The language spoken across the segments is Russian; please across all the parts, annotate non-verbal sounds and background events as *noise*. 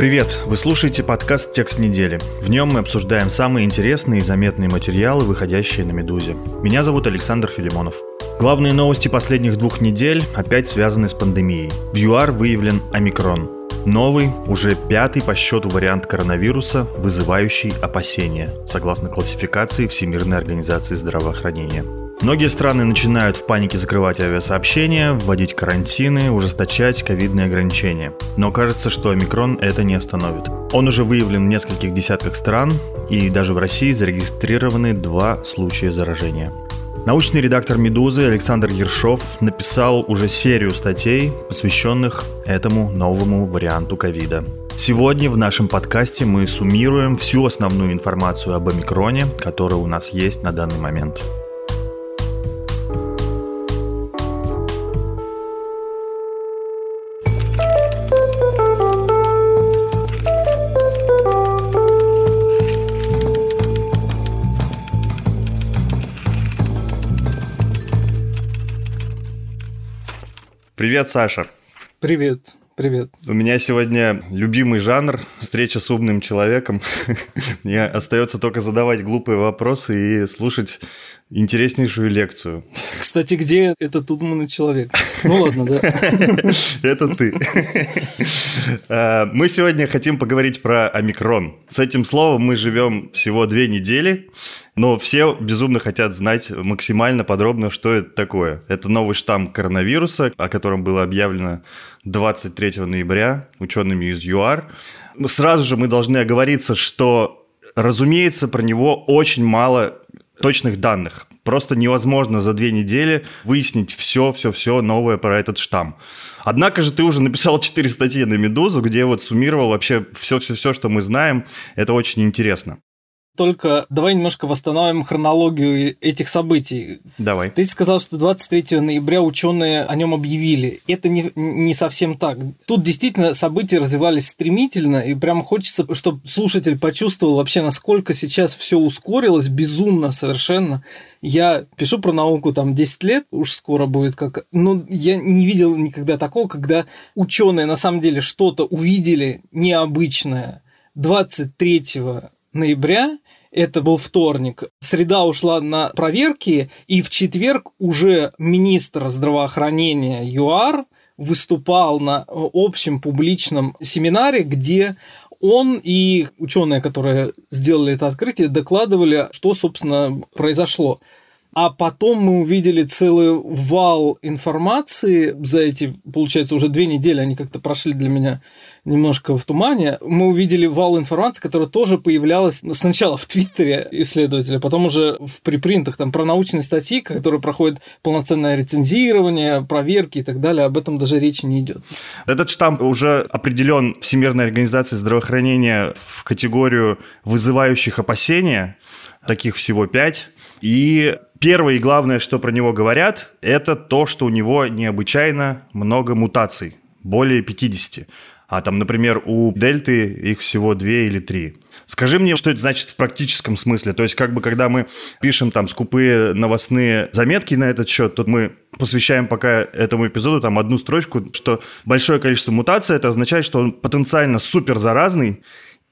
Привет! Вы слушаете подкаст «Текст недели». В нем мы обсуждаем самые интересные и заметные материалы, выходящие на «Медузе». Меня зовут Александр Филимонов. Главные новости последних двух недель опять связаны с пандемией. В ЮАР выявлен омикрон. Новый, уже пятый по счету вариант коронавируса, вызывающий опасения, согласно классификации Всемирной организации здравоохранения. Многие страны начинают в панике закрывать авиасообщения, вводить карантины, ужесточать ковидные ограничения. Но кажется, что омикрон это не остановит. Он уже выявлен в нескольких десятках стран, и даже в России зарегистрированы два случая заражения. Научный редактор «Медузы» Александр Ершов написал уже серию статей, посвященных этому новому варианту ковида. Сегодня в нашем подкасте мы суммируем всю основную информацию об омикроне, которая у нас есть на данный момент. Привет, Саша. Привет. Привет. У меня сегодня любимый жанр – встреча с умным человеком. *laughs* Мне остается только задавать глупые вопросы и слушать интереснейшую лекцию. Кстати, где этот умный человек? Ну ладно, да. *laughs* Это ты. А, *laughs* мы сегодня хотим поговорить про омикрон. С этим словом мы живем всего две недели. Но все безумно хотят знать максимально подробно, что это такое. Это новый штамм коронавируса, о котором было объявлено 23 ноября учеными из ЮАР. Сразу же мы должны оговориться, что, разумеется, про него очень мало точных данных. Просто невозможно за две недели выяснить все, все, все новое про этот штамм. Однако же ты уже написал четыре статьи на «Медузу», где вот суммировал вообще все, все, все, что мы знаем. Это очень интересно. Только давай немножко восстановим хронологию этих событий. Давай. Ты сказал, что 23 ноября ученые о нем объявили. Это не, не совсем так. Тут действительно события развивались стремительно, и прям хочется, чтобы слушатель почувствовал вообще, насколько сейчас все ускорилось, безумно совершенно. Я пишу про науку там 10 лет, уж скоро будет как... Но я не видел никогда такого, когда ученые на самом деле что-то увидели необычное 23 ноября, это был вторник. Среда ушла на проверки, и в четверг уже министр здравоохранения ЮАР выступал на общем публичном семинаре, где он и ученые, которые сделали это открытие, докладывали, что, собственно, произошло. А потом мы увидели целый вал информации за эти, получается, уже две недели, они как-то прошли для меня немножко в тумане. Мы увидели вал информации, которая тоже появлялась сначала в Твиттере исследователя, потом уже в припринтах, там про научные статьи, которые проходят полноценное рецензирование, проверки и так далее. Об этом даже речи не идет. Этот штамп уже определен Всемирной организацией здравоохранения в категорию вызывающих опасения. Таких всего пять. И первое и главное, что про него говорят, это то, что у него необычайно много мутаций, более 50. А там, например, у дельты их всего две или три. Скажи мне, что это значит в практическом смысле? То есть, как бы, когда мы пишем там скупые новостные заметки на этот счет, то мы посвящаем пока этому эпизоду там одну строчку, что большое количество мутаций, это означает, что он потенциально супер заразный,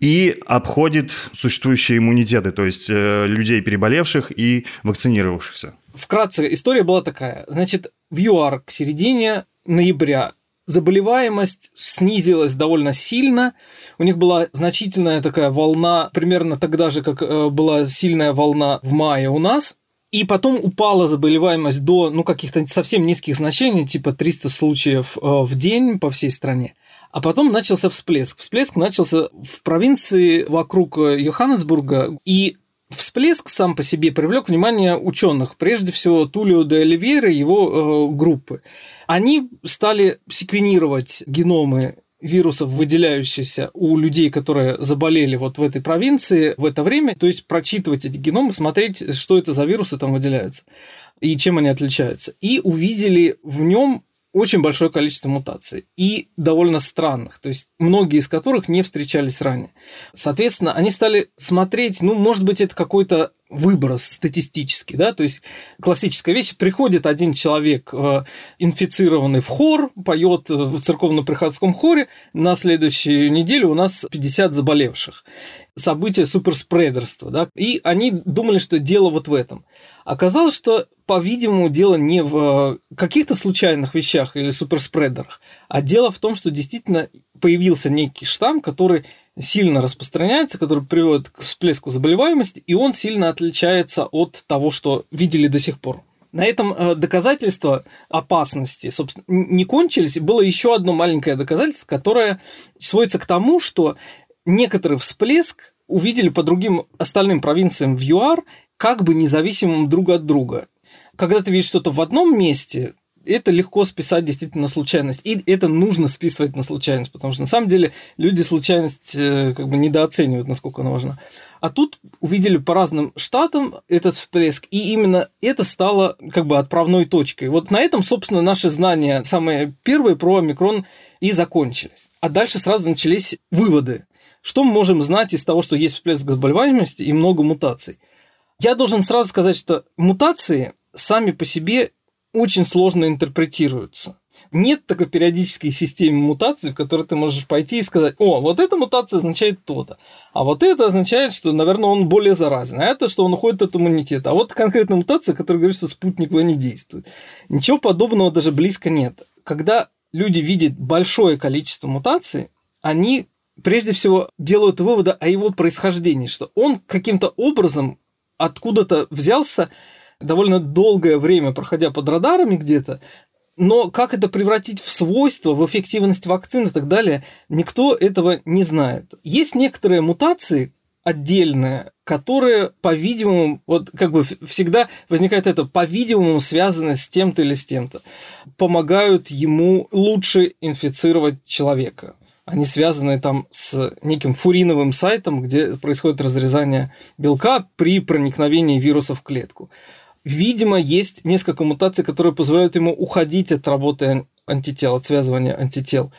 и обходит существующие иммунитеты, то есть э, людей, переболевших и вакцинировавшихся. Вкратце, история была такая. Значит, в ЮАР к середине ноября заболеваемость снизилась довольно сильно. У них была значительная такая волна, примерно тогда же, как э, была сильная волна в мае у нас. И потом упала заболеваемость до ну, каких-то совсем низких значений, типа 300 случаев э, в день по всей стране. А потом начался всплеск. Всплеск начался в провинции вокруг Йоханнесбурга, и Всплеск сам по себе привлек внимание ученых, прежде всего Тулио де Оливейра и его э, группы. Они стали секвенировать геномы вирусов, выделяющихся у людей, которые заболели вот в этой провинции в это время, то есть прочитывать эти геномы, смотреть, что это за вирусы там выделяются и чем они отличаются. И увидели в нем очень большое количество мутаций и довольно странных, то есть многие из которых не встречались ранее. Соответственно, они стали смотреть, ну, может быть, это какой-то выброс статистический, да, то есть классическая вещь, приходит один человек, э, инфицированный в хор, поет в церковно-приходском хоре, на следующую неделю у нас 50 заболевших. Событие суперспредерства, да, и они думали, что дело вот в этом. Оказалось, что, по-видимому, дело не в э, каких-то случайных вещах или суперспредерах, а дело в том, что действительно появился некий штамм, который сильно распространяется, который приводит к всплеску заболеваемости, и он сильно отличается от того, что видели до сих пор. На этом э, доказательства опасности, собственно, не кончились. Было еще одно маленькое доказательство, которое сводится к тому, что некоторый всплеск увидели по другим остальным провинциям в ЮАР как бы независимым друг от друга. Когда ты видишь что-то в одном месте, это легко списать действительно на случайность. И это нужно списывать на случайность, потому что на самом деле люди случайность э, как бы недооценивают, насколько она важна. А тут увидели по разным штатам этот всплеск, и именно это стало как бы отправной точкой. Вот на этом, собственно, наши знания, самые первые про омикрон и закончились. А дальше сразу начались выводы. Что мы можем знать из того, что есть всплеск заболеваемости и много мутаций? Я должен сразу сказать, что мутации сами по себе очень сложно интерпретируются. Нет такой периодической системы мутаций, в которой ты можешь пойти и сказать, о, вот эта мутация означает то-то, а вот это означает, что, наверное, он более заразен, а это, что он уходит от иммунитета, а вот конкретная мутация, которая говорит, что спутник В не действует. Ничего подобного даже близко нет. Когда люди видят большое количество мутаций, они прежде всего делают выводы о его происхождении, что он каким-то образом откуда-то взялся, довольно долгое время проходя под радарами где-то, но как это превратить в свойства, в эффективность вакцин и так далее, никто этого не знает. Есть некоторые мутации отдельные, которые, по-видимому, вот как бы всегда возникает это, по-видимому, связаны с тем-то или с тем-то, помогают ему лучше инфицировать человека. Они связаны там с неким фуриновым сайтом, где происходит разрезание белка при проникновении вируса в клетку. Видимо, есть несколько мутаций, которые позволяют ему уходить от работы антител, от связывания антител.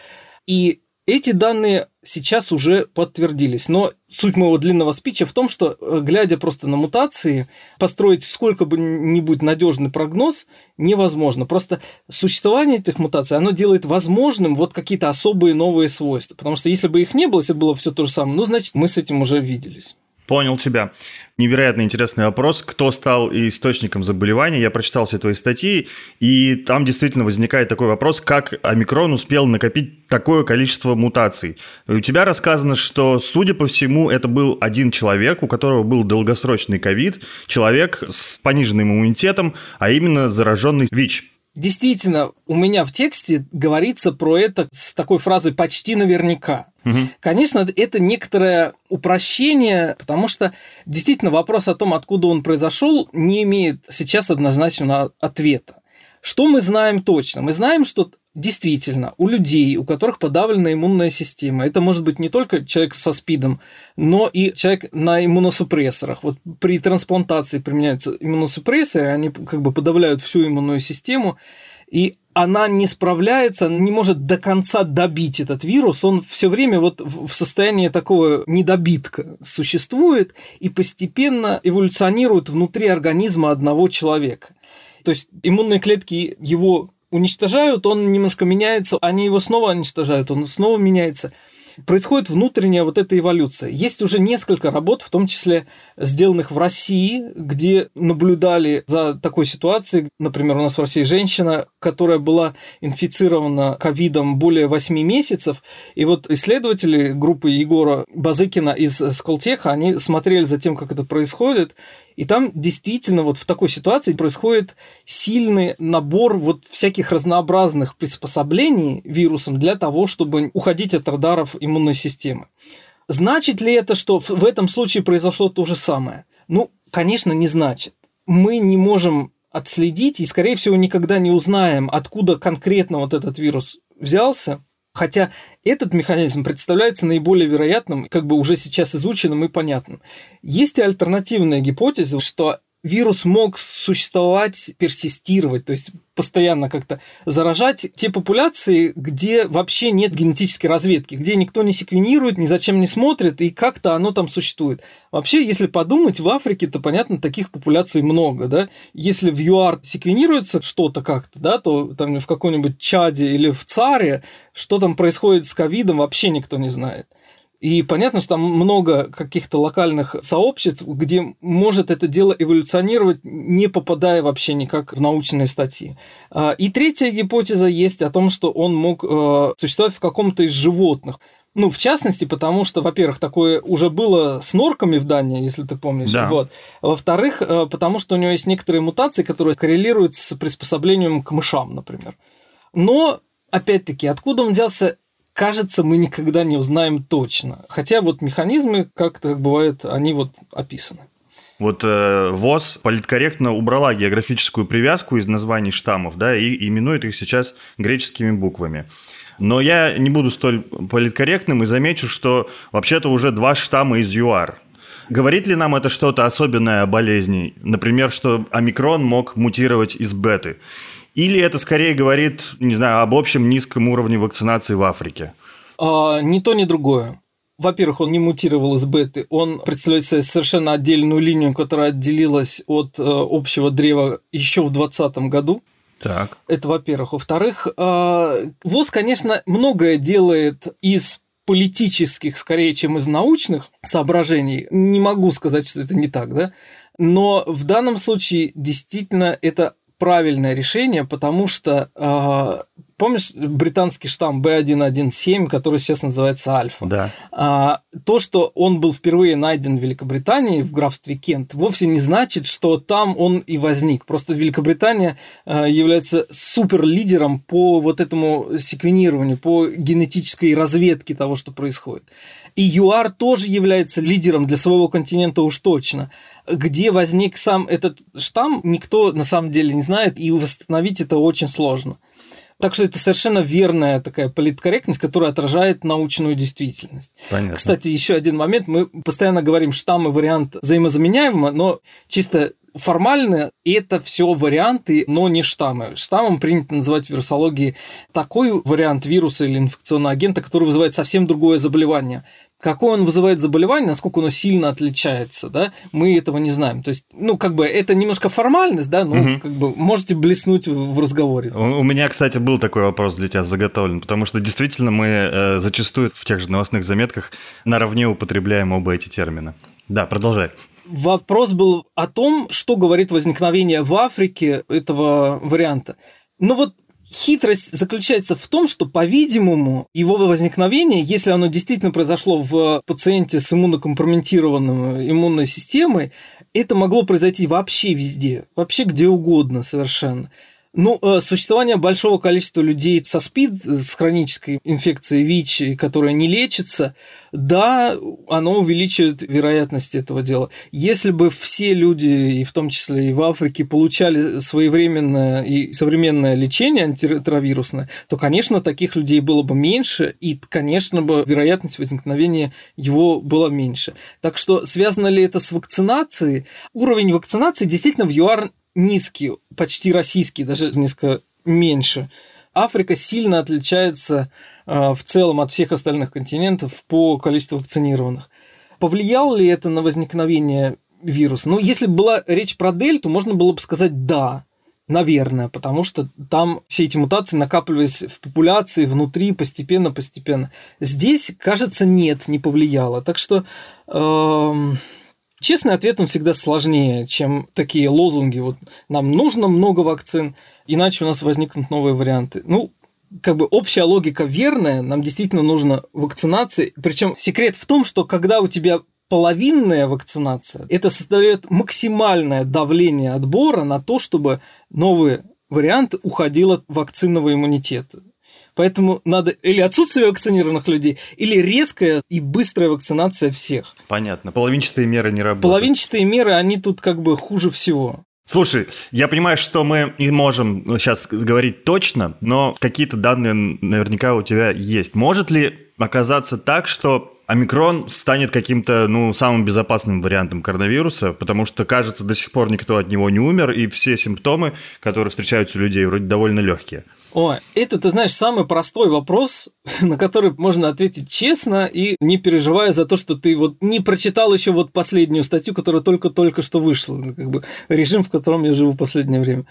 И эти данные сейчас уже подтвердились. Но суть моего длинного спича в том, что, э, глядя просто на мутации, построить сколько бы нибудь надежный прогноз невозможно. Просто существование этих мутаций, оно делает возможным вот какие-то особые новые свойства. Потому что если бы их не было, если было все то же самое, ну, значит, мы с этим уже виделись. Понял тебя. Невероятно интересный вопрос. Кто стал источником заболевания? Я прочитал все твои статьи, и там действительно возникает такой вопрос, как омикрон успел накопить такое количество мутаций. У тебя рассказано, что, судя по всему, это был один человек, у которого был долгосрочный ковид, человек с пониженным иммунитетом, а именно зараженный ВИЧ. Действительно, у меня в тексте говорится про это с такой фразой «почти наверняка». Угу. Конечно, это некоторое упрощение, потому что действительно вопрос о том, откуда он произошел, не имеет сейчас однозначного ответа. Что мы знаем точно? Мы знаем, что действительно у людей, у которых подавлена иммунная система, это может быть не только человек со СПИДом, но и человек на иммуносупрессорах. Вот при трансплантации применяются иммуносупрессоры, они как бы подавляют всю иммунную систему, и она не справляется, не может до конца добить этот вирус, он все время вот в состоянии такого недобитка существует и постепенно эволюционирует внутри организма одного человека. То есть иммунные клетки его уничтожают, он немножко меняется, они его снова уничтожают, он снова меняется происходит внутренняя вот эта эволюция. Есть уже несколько работ, в том числе сделанных в России, где наблюдали за такой ситуацией. Например, у нас в России женщина, которая была инфицирована ковидом более 8 месяцев. И вот исследователи группы Егора Базыкина из Сколтеха, они смотрели за тем, как это происходит, и там действительно вот в такой ситуации происходит сильный набор вот всяких разнообразных приспособлений вирусом для того, чтобы уходить от радаров иммунной системы. Значит ли это, что в этом случае произошло то же самое? Ну, конечно, не значит. Мы не можем отследить и, скорее всего, никогда не узнаем, откуда конкретно вот этот вирус взялся. Хотя этот механизм представляется наиболее вероятным, как бы уже сейчас изученным и понятным. Есть и альтернативная гипотеза, что вирус мог существовать, персистировать, то есть постоянно как-то заражать те популяции, где вообще нет генетической разведки, где никто не секвенирует, ни зачем не смотрит, и как-то оно там существует. Вообще, если подумать, в Африке, то, понятно, таких популяций много, да. Если в ЮАР секвенируется что-то как-то, да, то там в каком-нибудь Чаде или в Царе, что там происходит с ковидом, вообще никто не знает. И понятно, что там много каких-то локальных сообществ, где может это дело эволюционировать, не попадая вообще никак в научные статьи. А, и третья гипотеза есть о том, что он мог э, существовать в каком-то из животных. Ну, в частности, потому что, во-первых, такое уже было с норками в Дании, если ты помнишь. Да. Вот. Во-вторых, э, потому что у него есть некоторые мутации, которые коррелируют с приспособлением к мышам, например. Но, опять-таки, откуда он взялся, кажется, мы никогда не узнаем точно. Хотя вот механизмы, как так бывает, они вот описаны. Вот э, ВОЗ политкорректно убрала географическую привязку из названий штаммов, да, и именует их сейчас греческими буквами. Но я не буду столь политкорректным и замечу, что вообще-то уже два штамма из ЮАР. Говорит ли нам это что-то особенное о болезни? Например, что омикрон мог мутировать из беты? Или это скорее говорит, не знаю, об общем низком уровне вакцинации в Африке? А, ни то, ни другое. Во-первых, он не мутировал из беты, он представляет себе совершенно отдельную линию, которая отделилась от э, общего древа еще в 2020 году. Так. Это во-первых. Во-вторых, э, ВОЗ, конечно, многое делает из политических, скорее, чем из научных соображений. Не могу сказать, что это не так, да? Но в данном случае действительно это правильное решение, потому что э, помнишь британский штамм B117, который сейчас называется Альфа? Да. А, то, что он был впервые найден в Великобритании, в графстве Кент, вовсе не значит, что там он и возник. Просто Великобритания а, является суперлидером по вот этому секвенированию, по генетической разведке того, что происходит. И ЮАР тоже является лидером для своего континента уж точно. Где возник сам этот штамм, никто на самом деле не знает, и восстановить это очень сложно. Так что это совершенно верная такая политкорректность, которая отражает научную действительность. Понятно. Кстати, еще один момент. Мы постоянно говорим штамм и вариант взаимозаменяемо, но чисто формально это все варианты, но не штаммы. Штаммом принято называть в вирусологии такой вариант вируса или инфекционного агента, который вызывает совсем другое заболевание какое он вызывает заболевание, насколько оно сильно отличается, да, мы этого не знаем. То есть, ну, как бы это немножко формальность, да, но угу. как бы можете блеснуть в, в разговоре. У, у меня, кстати, был такой вопрос для тебя заготовлен, потому что действительно мы э, зачастую в тех же новостных заметках наравне употребляем оба эти термина. Да, продолжай. Вопрос был о том, что говорит возникновение в Африке этого варианта. Ну вот Хитрость заключается в том, что, по-видимому, его возникновение, если оно действительно произошло в пациенте с иммунокомпрометированной иммунной системой, это могло произойти вообще везде, вообще где угодно совершенно. Ну, э, существование большого количества людей со СПИД, с хронической инфекцией ВИЧ, которая не лечится, да, оно увеличивает вероятность этого дела. Если бы все люди, и в том числе и в Африке, получали своевременное и современное лечение антиретровирусное, то, конечно, таких людей было бы меньше, и, конечно, бы вероятность возникновения его была меньше. Так что связано ли это с вакцинацией? Уровень вакцинации действительно в ЮАР низкий, почти российский, даже несколько меньше. Африка сильно отличается э, в целом от всех остальных континентов по количеству вакцинированных. Повлияло ли это на возникновение вируса? Ну, если бы была речь про дельту, можно было бы сказать «да», наверное, потому что там все эти мутации накапливались в популяции внутри постепенно-постепенно. Здесь, кажется, нет, не повлияло. Так что... Э, Честный ответ, он всегда сложнее, чем такие лозунги. Вот нам нужно много вакцин, иначе у нас возникнут новые варианты. Ну, как бы общая логика верная, нам действительно нужно вакцинации. Причем секрет в том, что когда у тебя половинная вакцинация, это создает максимальное давление отбора на то, чтобы новый вариант уходил от вакцинного иммунитета. Поэтому надо или отсутствие вакцинированных людей, или резкая и быстрая вакцинация всех. Понятно. Половинчатые меры не работают. Половинчатые меры, они тут как бы хуже всего. Слушай, я понимаю, что мы не можем сейчас говорить точно, но какие-то данные наверняка у тебя есть. Может ли оказаться так, что омикрон станет каким-то, ну, самым безопасным вариантом коронавируса, потому что, кажется, до сих пор никто от него не умер, и все симптомы, которые встречаются у людей, вроде довольно легкие. О, это, ты знаешь, самый простой вопрос, *laughs* на который можно ответить честно и не переживая за то, что ты вот не прочитал еще вот последнюю статью, которая только-только что вышла, ну, как бы режим, в котором я живу в последнее время.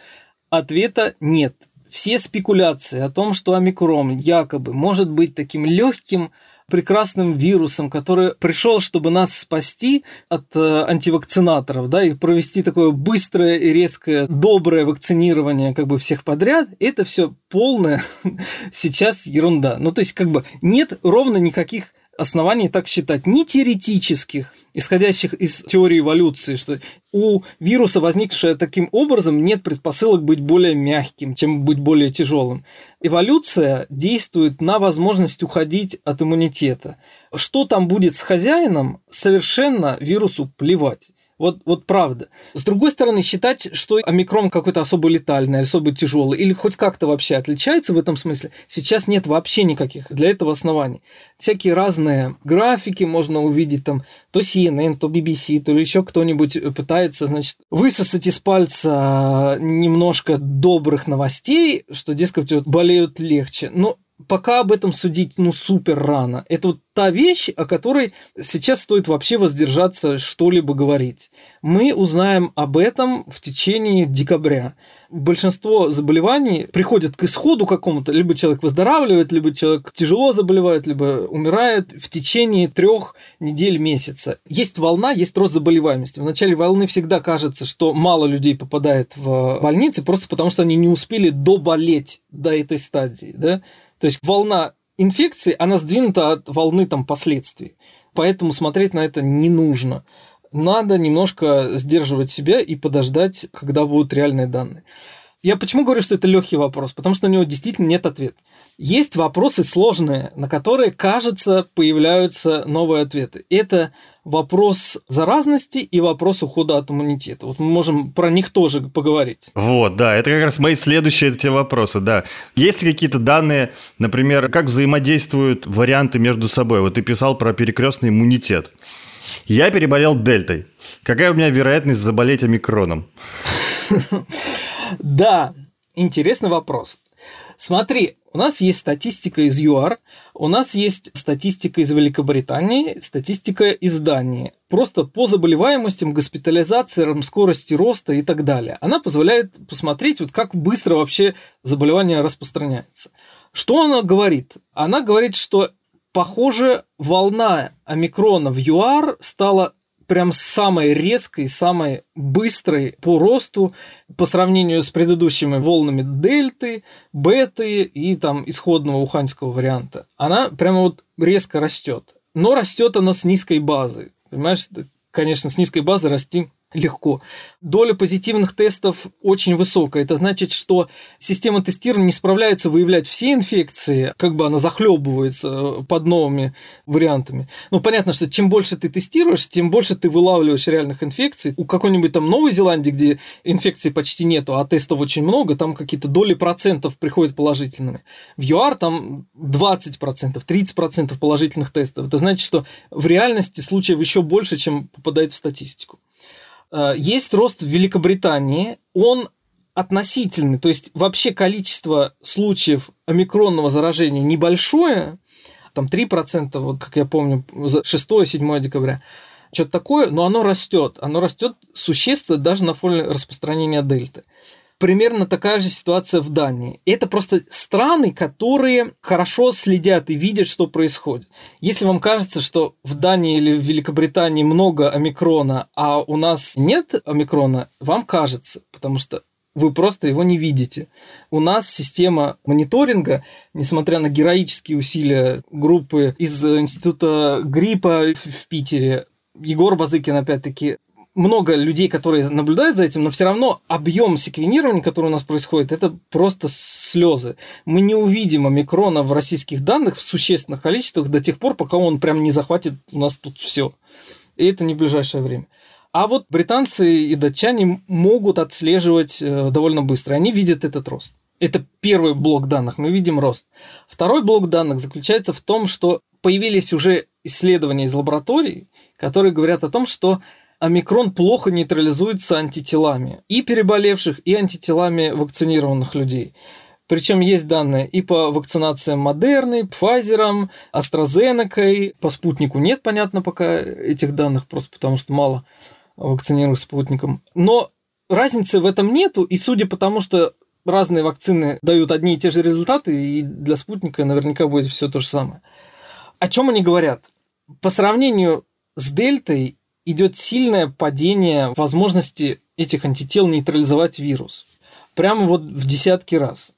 Ответа нет. Все спекуляции о том, что омикрон якобы может быть таким легким прекрасным вирусом, который пришел, чтобы нас спасти от э, антивакцинаторов, да, и провести такое быстрое и резкое, доброе вакцинирование как бы всех подряд, это все полная *laughs* сейчас ерунда. Ну, то есть, как бы нет ровно никаких оснований так считать, ни теоретических, исходящих из теории эволюции, что у вируса, возникшего таким образом, нет предпосылок быть более мягким, чем быть более тяжелым. Эволюция действует на возможность уходить от иммунитета. Что там будет с хозяином, совершенно вирусу плевать. Вот, вот правда. С другой стороны, считать, что омикрон какой-то особо летальный, особо тяжелый, или хоть как-то вообще отличается в этом смысле, сейчас нет вообще никаких для этого оснований. Всякие разные графики можно увидеть там, то CNN, то BBC, то еще кто-нибудь пытается, значит, высосать из пальца немножко добрых новостей, что, дескать, болеют легче. Но пока об этом судить, ну, супер рано. Это вот та вещь, о которой сейчас стоит вообще воздержаться что-либо говорить. Мы узнаем об этом в течение декабря. Большинство заболеваний приходят к исходу какому-то, либо человек выздоравливает, либо человек тяжело заболевает, либо умирает в течение трех недель месяца. Есть волна, есть рост заболеваемости. В начале волны всегда кажется, что мало людей попадает в больницы, просто потому что они не успели доболеть до этой стадии. Да? То есть волна инфекции, она сдвинута от волны там последствий. Поэтому смотреть на это не нужно. Надо немножко сдерживать себя и подождать, когда будут реальные данные. Я почему говорю, что это легкий вопрос? Потому что на него действительно нет ответа. Есть вопросы сложные, на которые, кажется, появляются новые ответы. Это вопрос заразности и вопрос ухода от иммунитета. Вот мы можем про них тоже поговорить. Вот, да, это как раз мои следующие эти вопросы, да. Есть ли какие-то данные, например, как взаимодействуют варианты между собой? Вот ты писал про перекрестный иммунитет. Я переболел дельтой. Какая у меня вероятность заболеть омикроном? *laughs* Да, интересный вопрос. Смотри, у нас есть статистика из ЮАР, у нас есть статистика из Великобритании, статистика из Дании. Просто по заболеваемостям, госпитализациям, скорости роста и так далее. Она позволяет посмотреть, вот как быстро вообще заболевание распространяется. Что она говорит? Она говорит, что похоже, волна омикрона в ЮАР стала прям самой резкой, самой быстрой по росту по сравнению с предыдущими волнами дельты, беты и там исходного уханьского варианта. Она прямо вот резко растет. Но растет она с низкой базы. Понимаешь, конечно, с низкой базы расти легко. Доля позитивных тестов очень высокая. Это значит, что система тестирования не справляется выявлять все инфекции, как бы она захлебывается э, под новыми вариантами. Ну, понятно, что чем больше ты тестируешь, тем больше ты вылавливаешь реальных инфекций. У какой-нибудь там Новой Зеландии, где инфекций почти нету, а тестов очень много, там какие-то доли процентов приходят положительными. В ЮАР там 20%, 30% положительных тестов. Это значит, что в реальности случаев еще больше, чем попадает в статистику. Э, есть рост в Великобритании, он относительный, то есть вообще количество случаев омикронного заражения небольшое, там 3%, вот как я помню, 6-7 декабря, что-то такое, но оно растет. Оно растет существенно даже на фоне распространения дельты примерно такая же ситуация в Дании. Это просто страны, которые хорошо следят и видят, что происходит. Если вам кажется, что в Дании или в Великобритании много омикрона, а у нас нет омикрона, вам кажется, потому что вы просто его не видите. У нас система мониторинга, несмотря на героические усилия группы из Института гриппа в Питере, Егор Базыкин, опять-таки, много людей, которые наблюдают за этим, но все равно объем секвенирования, который у нас происходит, это просто слезы. Мы не увидим омикрона в российских данных в существенных количествах до тех пор, пока он прям не захватит у нас тут все. И это не ближайшее время. А вот британцы и датчане могут отслеживать э, довольно быстро. Они видят этот рост. Это первый блок данных, мы видим рост. Второй блок данных заключается в том, что появились уже исследования из лабораторий, которые говорят о том, что омикрон плохо нейтрализуется антителами и переболевших, и антителами вакцинированных людей. Причем есть данные и по вакцинациям Модерны, Pfizer, AstraZeneca, по спутнику нет, понятно, пока этих данных, просто потому что мало вакцинированных спутником. Но разницы в этом нету, и судя по тому, что разные вакцины дают одни и те же результаты, и для спутника наверняка будет все то же самое. О чем они говорят? По сравнению с дельтой идет сильное падение возможности этих антител нейтрализовать вирус. Прямо вот в десятки раз.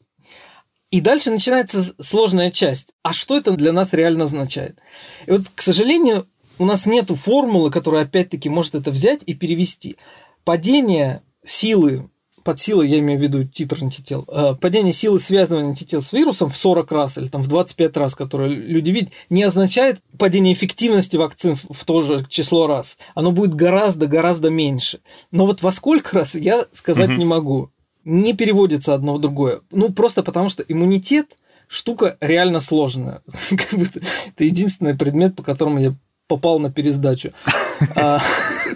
И дальше начинается сложная часть. А что это для нас реально означает? И вот, к сожалению, у нас нет формулы, которая опять-таки может это взять и перевести. Падение силы под силой, я имею в виду титр антител, э, падение силы связывания антител с вирусом в 40 раз или там в 25 раз, которое люди видят, не означает падение эффективности вакцин в то же число раз. Оно будет гораздо-гораздо меньше. Но вот во сколько раз я сказать угу. не могу. Не переводится одно в другое. Ну, просто потому что иммунитет штука реально сложная. *laughs* Это единственный предмет, по которому я попал на пересдачу. А,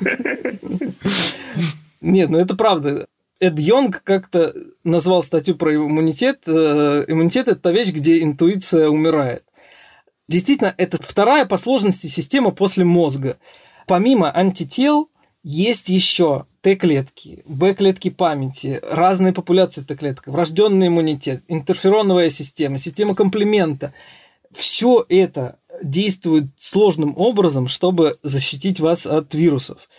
*laughs* нет, ну это правда. Эд Йонг как-то назвал статью про иммунитет. Э, иммунитет – это та вещь, где интуиция умирает. Действительно, это вторая по сложности система после мозга. Помимо антител, есть еще Т-клетки, Б-клетки памяти, разные популяции Т-клеток, врожденный иммунитет, интерфероновая система, система комплемента. Все это действует сложным образом, чтобы защитить вас от вирусов.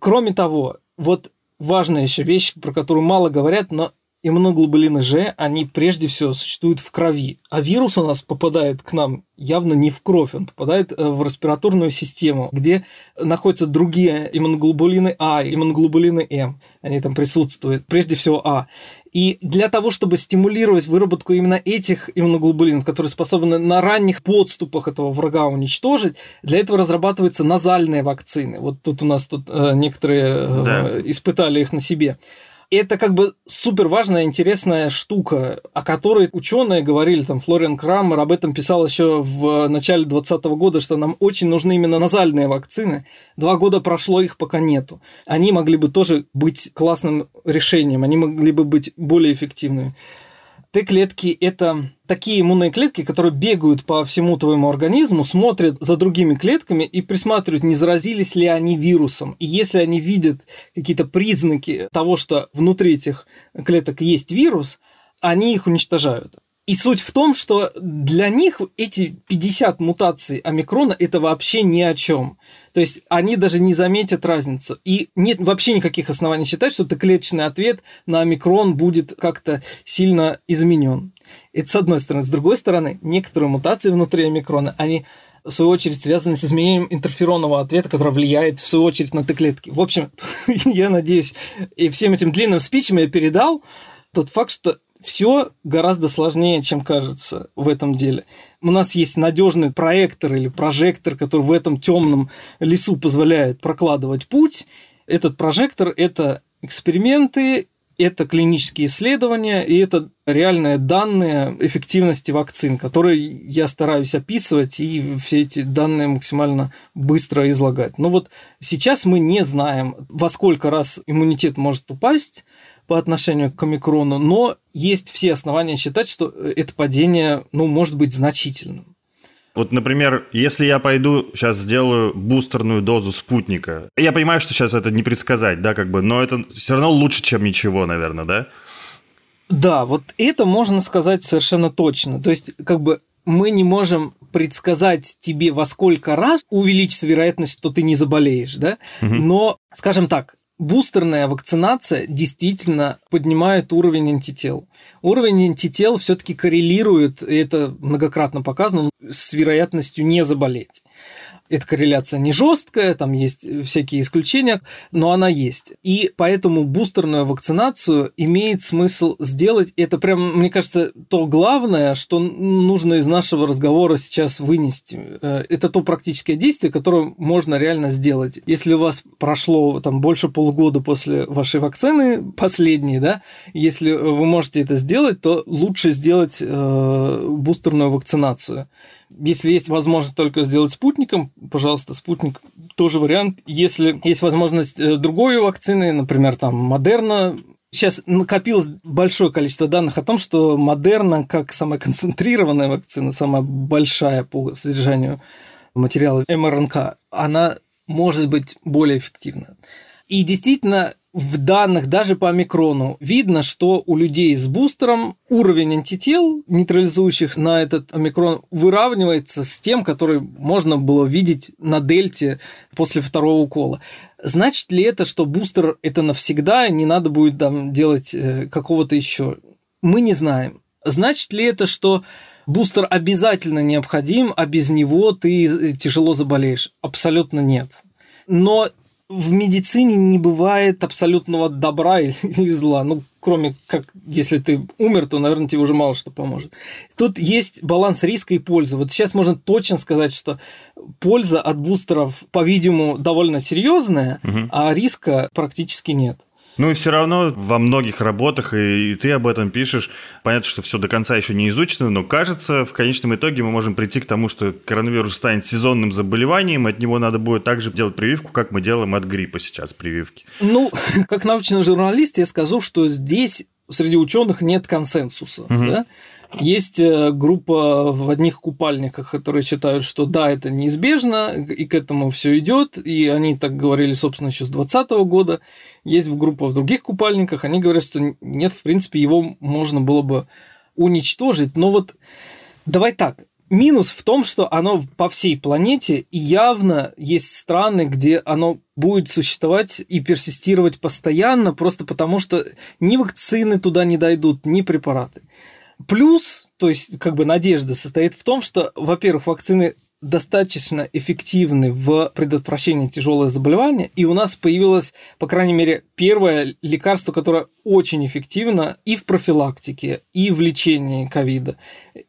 Кроме того, вот важная еще вещь, про которую мало говорят, но иммуноглобулины Ж, они прежде всего существуют в крови. А вирус у нас попадает к нам явно не в кровь, он попадает э, в респираторную систему, где находятся другие иммуноглобулины А, иммуноглобулины М. Они там присутствуют, прежде всего А. И для того, чтобы стимулировать выработку именно этих иммуноглобулинов, которые способны на ранних подступах этого врага уничтожить, для этого разрабатываются назальные вакцины. Вот тут у нас тут э, некоторые э, да. испытали их на себе это как бы супер важная, интересная штука, о которой ученые говорили, там Флориан Крамер об этом писал еще в начале 2020 года, что нам очень нужны именно назальные вакцины. Два года прошло, их пока нету. Они могли бы тоже быть классным решением, они могли бы быть более эффективными. Т-клетки – это такие иммунные клетки, которые бегают по всему твоему организму, смотрят за другими клетками и присматривают, не заразились ли они вирусом. И если они видят какие-то признаки того, что внутри этих клеток есть вирус, они их уничтожают. И суть в том, что для них эти 50 мутаций омикрона – это вообще ни о чем. То есть они даже не заметят разницу. И нет вообще никаких оснований считать, что клеточный ответ на омикрон будет как-то сильно изменен. Это с одной стороны. С другой стороны, некоторые мутации внутри омикрона, они в свою очередь связаны с изменением интерферонного ответа, который влияет в свою очередь на Т-клетки. В общем, *laughs* я надеюсь, и всем этим длинным спичем я передал тот факт, что все гораздо сложнее, чем кажется в этом деле. У нас есть надежный проектор или прожектор, который в этом темном лесу позволяет прокладывать путь. Этот прожектор – это эксперименты, это клинические исследования и это реальные данные эффективности вакцин, которые я стараюсь описывать и все эти данные максимально быстро излагать. Но вот сейчас мы не знаем, во сколько раз иммунитет может упасть, по отношению к омикрону, но есть все основания считать, что это падение ну, может быть значительным. Вот, например, если я пойду сейчас сделаю бустерную дозу спутника, я понимаю, что сейчас это не предсказать, да, как бы, но это все равно лучше, чем ничего, наверное, да? Да, вот это можно сказать совершенно точно. То есть, как бы мы не можем предсказать тебе, во сколько раз увеличится вероятность, что ты не заболеешь, да? Угу. Но, скажем так, бустерная вакцинация действительно поднимает уровень антител. Уровень антител все-таки коррелирует, и это многократно показано, с вероятностью не заболеть. Эта корреляция не жесткая, там есть всякие исключения, но она есть. И поэтому бустерную вакцинацию имеет смысл сделать. Это прям, мне кажется, то главное, что нужно из нашего разговора сейчас вынести. Э, это то практическое действие, которое можно реально сделать. Если у вас прошло там больше полугода после вашей вакцины, последней, да, если вы можете это сделать, то лучше сделать э, бустерную вакцинацию. Если есть возможность только сделать спутником, пожалуйста, спутник тоже вариант. Если есть возможность э, другой вакцины, например, там Модерна, Сейчас накопилось большое количество данных о том, что Модерна, как самая концентрированная вакцина, самая большая по содержанию материала МРНК, она может быть более эффективна. И действительно, в данных даже по омикрону видно, что у людей с бустером уровень антител, нейтрализующих на этот омикрон, выравнивается с тем, который можно было видеть на дельте после второго укола. Значит ли это, что бустер это навсегда, не надо будет там делать э, какого-то еще? Мы не знаем. Значит ли это, что бустер обязательно необходим, а без него ты э, тяжело заболеешь? Абсолютно нет. Но в медицине не бывает абсолютного добра *laughs* или зла. Ну, кроме как, если ты умер, то, наверное, тебе уже мало что поможет. Тут есть баланс риска и пользы. Вот сейчас можно точно сказать, что польза от бустеров, по-видимому, довольно серьезная, угу. а риска практически нет. Ну и все равно во многих работах, и, и ты об этом пишешь, понятно, что все до конца еще не изучено, но кажется, в конечном итоге мы можем прийти к тому, что коронавирус станет сезонным заболеванием, от него надо будет также делать прививку, как мы делаем от гриппа сейчас прививки. Ну, как научный журналист я скажу, что здесь среди ученых нет консенсуса. Угу. Да? Есть э, группа в одних купальниках, которые считают, что да, это неизбежно, и к этому все идет, и они так говорили, собственно, еще с 2020 года. Есть в группа в других купальниках, они говорят, что нет, в принципе, его можно было бы уничтожить. Но вот давай так, минус в том, что оно по всей планете, и явно есть страны, где оно будет существовать и персистировать постоянно, просто потому что ни вакцины туда не дойдут, ни препараты. Плюс, то есть как бы надежда состоит в том, что, во-первых, вакцины достаточно эффективны в предотвращении тяжелых заболеваний, и у нас появилось, по крайней мере, первое лекарство, которое очень эффективно и в профилактике, и в лечении ковида.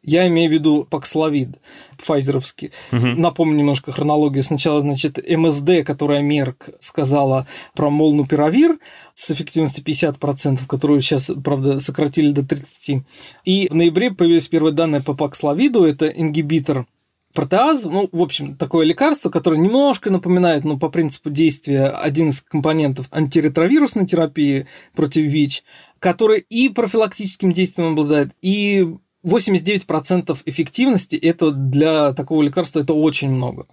Я имею в виду Паксловид, файзеровский. Угу. Напомню немножко хронологию. Сначала, значит, МСД, которая Мерк сказала про молнупиравир с эффективностью 50%, которую сейчас, правда, сократили до 30%. И в ноябре появились первые данные по Паксловиду. Это ингибитор протеаз, ну, в общем, такое лекарство, которое немножко напоминает, ну, по принципу действия один из компонентов антиретровирусной терапии против ВИЧ, который и профилактическим действием обладает, и 89% эффективности это для такого лекарства это очень много.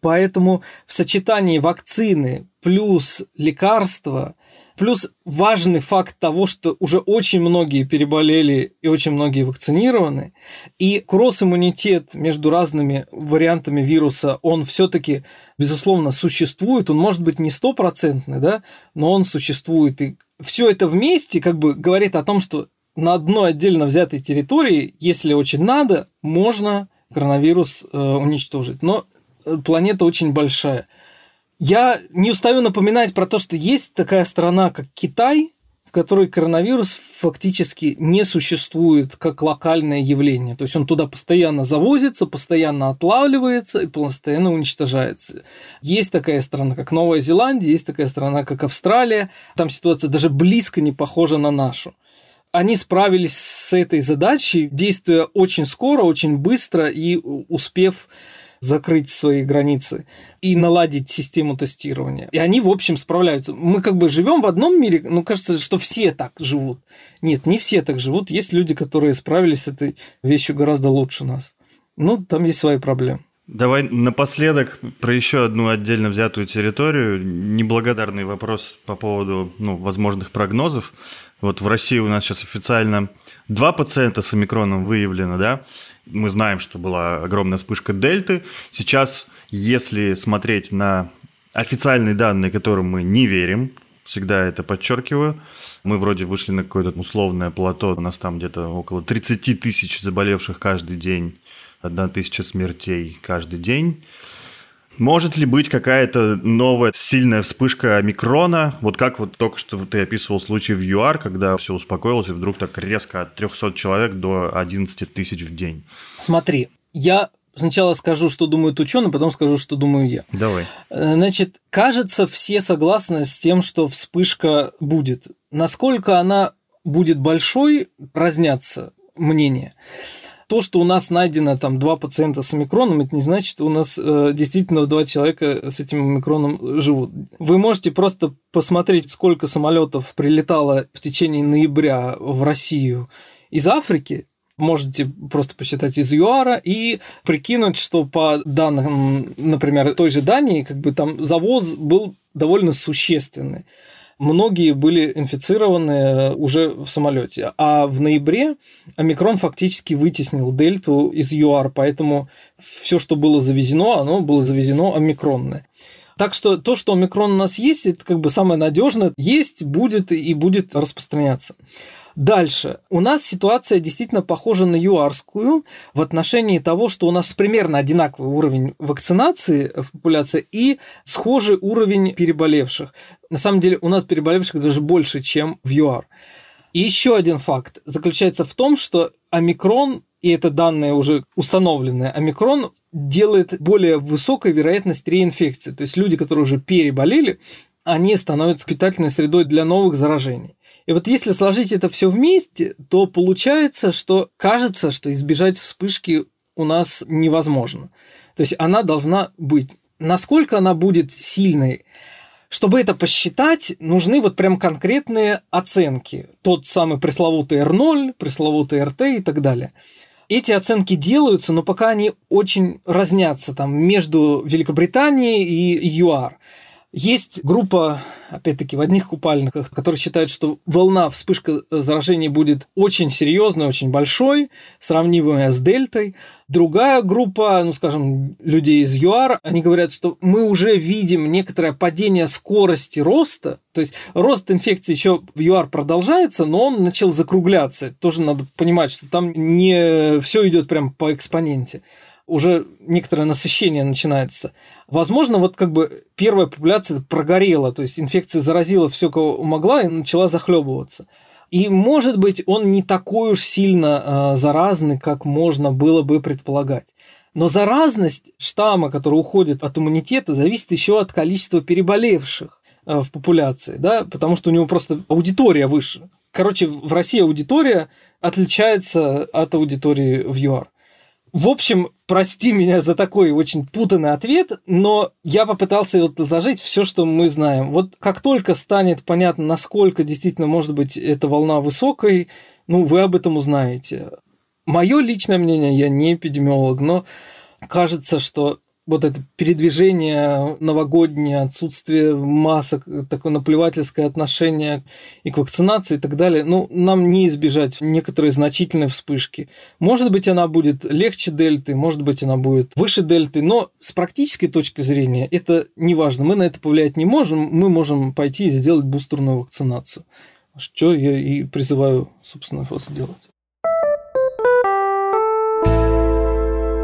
Поэтому в сочетании вакцины плюс лекарства, плюс важный факт того, что уже очень многие переболели и очень многие вакцинированы, и кросс-иммунитет между разными вариантами вируса, он все-таки, безусловно, существует. Он может быть не стопроцентный, да, но он существует. И все это вместе как бы говорит о том, что на одной отдельно взятой территории, если очень надо, можно коронавирус э, уничтожить. Но планета очень большая. Я не устаю напоминать про то, что есть такая страна, как Китай, в которой коронавирус фактически не существует как локальное явление. То есть он туда постоянно завозится, постоянно отлавливается и постоянно уничтожается. Есть такая страна, как Новая Зеландия, есть такая страна, как Австралия. Там ситуация даже близко не похожа на нашу они справились с этой задачей, действуя очень скоро, очень быстро и успев закрыть свои границы и наладить систему тестирования. И они, в общем, справляются. Мы как бы живем в одном мире, ну, кажется, что все так живут. Нет, не все так живут. Есть люди, которые справились с этой вещью гораздо лучше нас. Ну, там есть свои проблемы. Давай напоследок про еще одну отдельно взятую территорию. Неблагодарный вопрос по поводу ну, возможных прогнозов. Вот в России у нас сейчас официально два пациента с омикроном выявлено, да. Мы знаем, что была огромная вспышка дельты. Сейчас, если смотреть на официальные данные, которым мы не верим, всегда это подчеркиваю, мы вроде вышли на какое-то условное плато, у нас там где-то около 30 тысяч заболевших каждый день, одна тысяча смертей каждый день. Может ли быть какая-то новая сильная вспышка микрона? Вот как вот только что ты описывал случай в ЮАР, когда все успокоилось и вдруг так резко от 300 человек до 11 тысяч в день. Смотри, я сначала скажу, что думают ученые, потом скажу, что думаю я. Давай. Э, значит, кажется, все согласны с тем, что вспышка будет. Насколько она будет большой, разнятся мнения то, что у нас найдено там два пациента с омикроном, это не значит, что у нас э, действительно два человека с этим омикроном живут. Вы можете просто посмотреть, сколько самолетов прилетало в течение ноября в Россию из Африки, можете просто посчитать из ЮАРа и прикинуть, что по данным, например, той же Дании, как бы там завоз был довольно существенный многие были инфицированы э, уже в самолете. А в ноябре омикрон фактически вытеснил дельту из ЮАР, поэтому все, что было завезено, оно было завезено омикронное. Так что то, что омикрон у нас есть, это как бы самое надежное, есть, будет и будет распространяться. Дальше. У нас ситуация действительно похожа на юарскую в отношении того, что у нас примерно одинаковый уровень вакцинации в популяции и схожий уровень переболевших. На самом деле у нас переболевших даже больше, чем в ЮАР. И еще один факт заключается в том, что омикрон, и это данные уже установленные, омикрон делает более высокой вероятность реинфекции. То есть люди, которые уже переболели, они становятся питательной средой для новых заражений. И вот если сложить это все вместе, то получается, что кажется, что избежать вспышки у нас невозможно. То есть она должна быть. Насколько она будет сильной, чтобы это посчитать, нужны вот прям конкретные оценки. Тот самый пресловутый R0, пресловутый RT и так далее. Эти оценки делаются, но пока они очень разнятся там между Великобританией и ЮАР. Есть группа, опять-таки, в одних купальниках, которые считают, что волна, вспышка заражений будет очень серьезной, очень большой, сравнимая с дельтой. Другая группа, ну, скажем, людей из ЮАР, они говорят, что мы уже видим некоторое падение скорости роста, то есть рост инфекции еще в ЮАР продолжается, но он начал закругляться. Тоже надо понимать, что там не все идет прям по экспоненте уже некоторое насыщение начинается. Возможно, вот как бы первая популяция прогорела, то есть инфекция заразила все, кого могла, и начала захлебываться. И, может быть, он не такой уж сильно э, заразный, как можно было бы предполагать. Но заразность штамма, который уходит от иммунитета, зависит еще от количества переболевших э, в популяции, да, потому что у него просто аудитория выше. Короче, в России аудитория отличается от аудитории в ЮАР. В общем, прости меня за такой очень путанный ответ, но я попытался вот изложить все, что мы знаем. Вот как только станет понятно, насколько действительно может быть эта волна высокой, ну, вы об этом узнаете. Мое личное мнение, я не эпидемиолог, но кажется, что вот это передвижение новогоднее, отсутствие масок, такое наплевательское отношение и к вакцинации и так далее, ну, нам не избежать некоторые значительные вспышки. Может быть, она будет легче дельты, может быть, она будет выше дельты, но с практической точки зрения это не важно. Мы на это повлиять не можем, мы можем пойти и сделать бустерную вакцинацию. Что я и призываю, собственно, вас делать.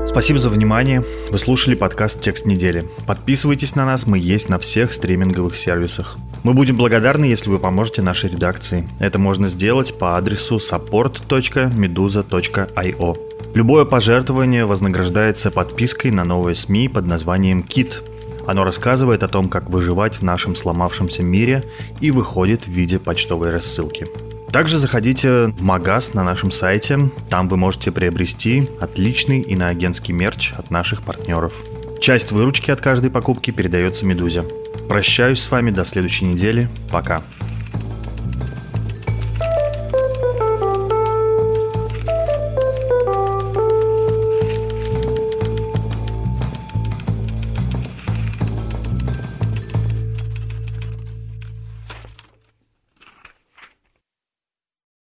Спасибо за внимание. Вы слушали подкаст «Текст недели». Подписывайтесь на нас, мы есть на всех стриминговых сервисах. Мы будем благодарны, если вы поможете нашей редакции. Это можно сделать по адресу support.meduza.io. Любое пожертвование вознаграждается подпиской на новое СМИ под названием «Кит». Оно рассказывает о том, как выживать в нашем сломавшемся мире и выходит в виде почтовой рассылки. Также заходите в Магаз на нашем сайте. Там вы можете приобрести отличный иноагентский мерч от наших партнеров. Часть выручки от каждой покупки передается Медузе. Прощаюсь с вами до следующей недели. Пока.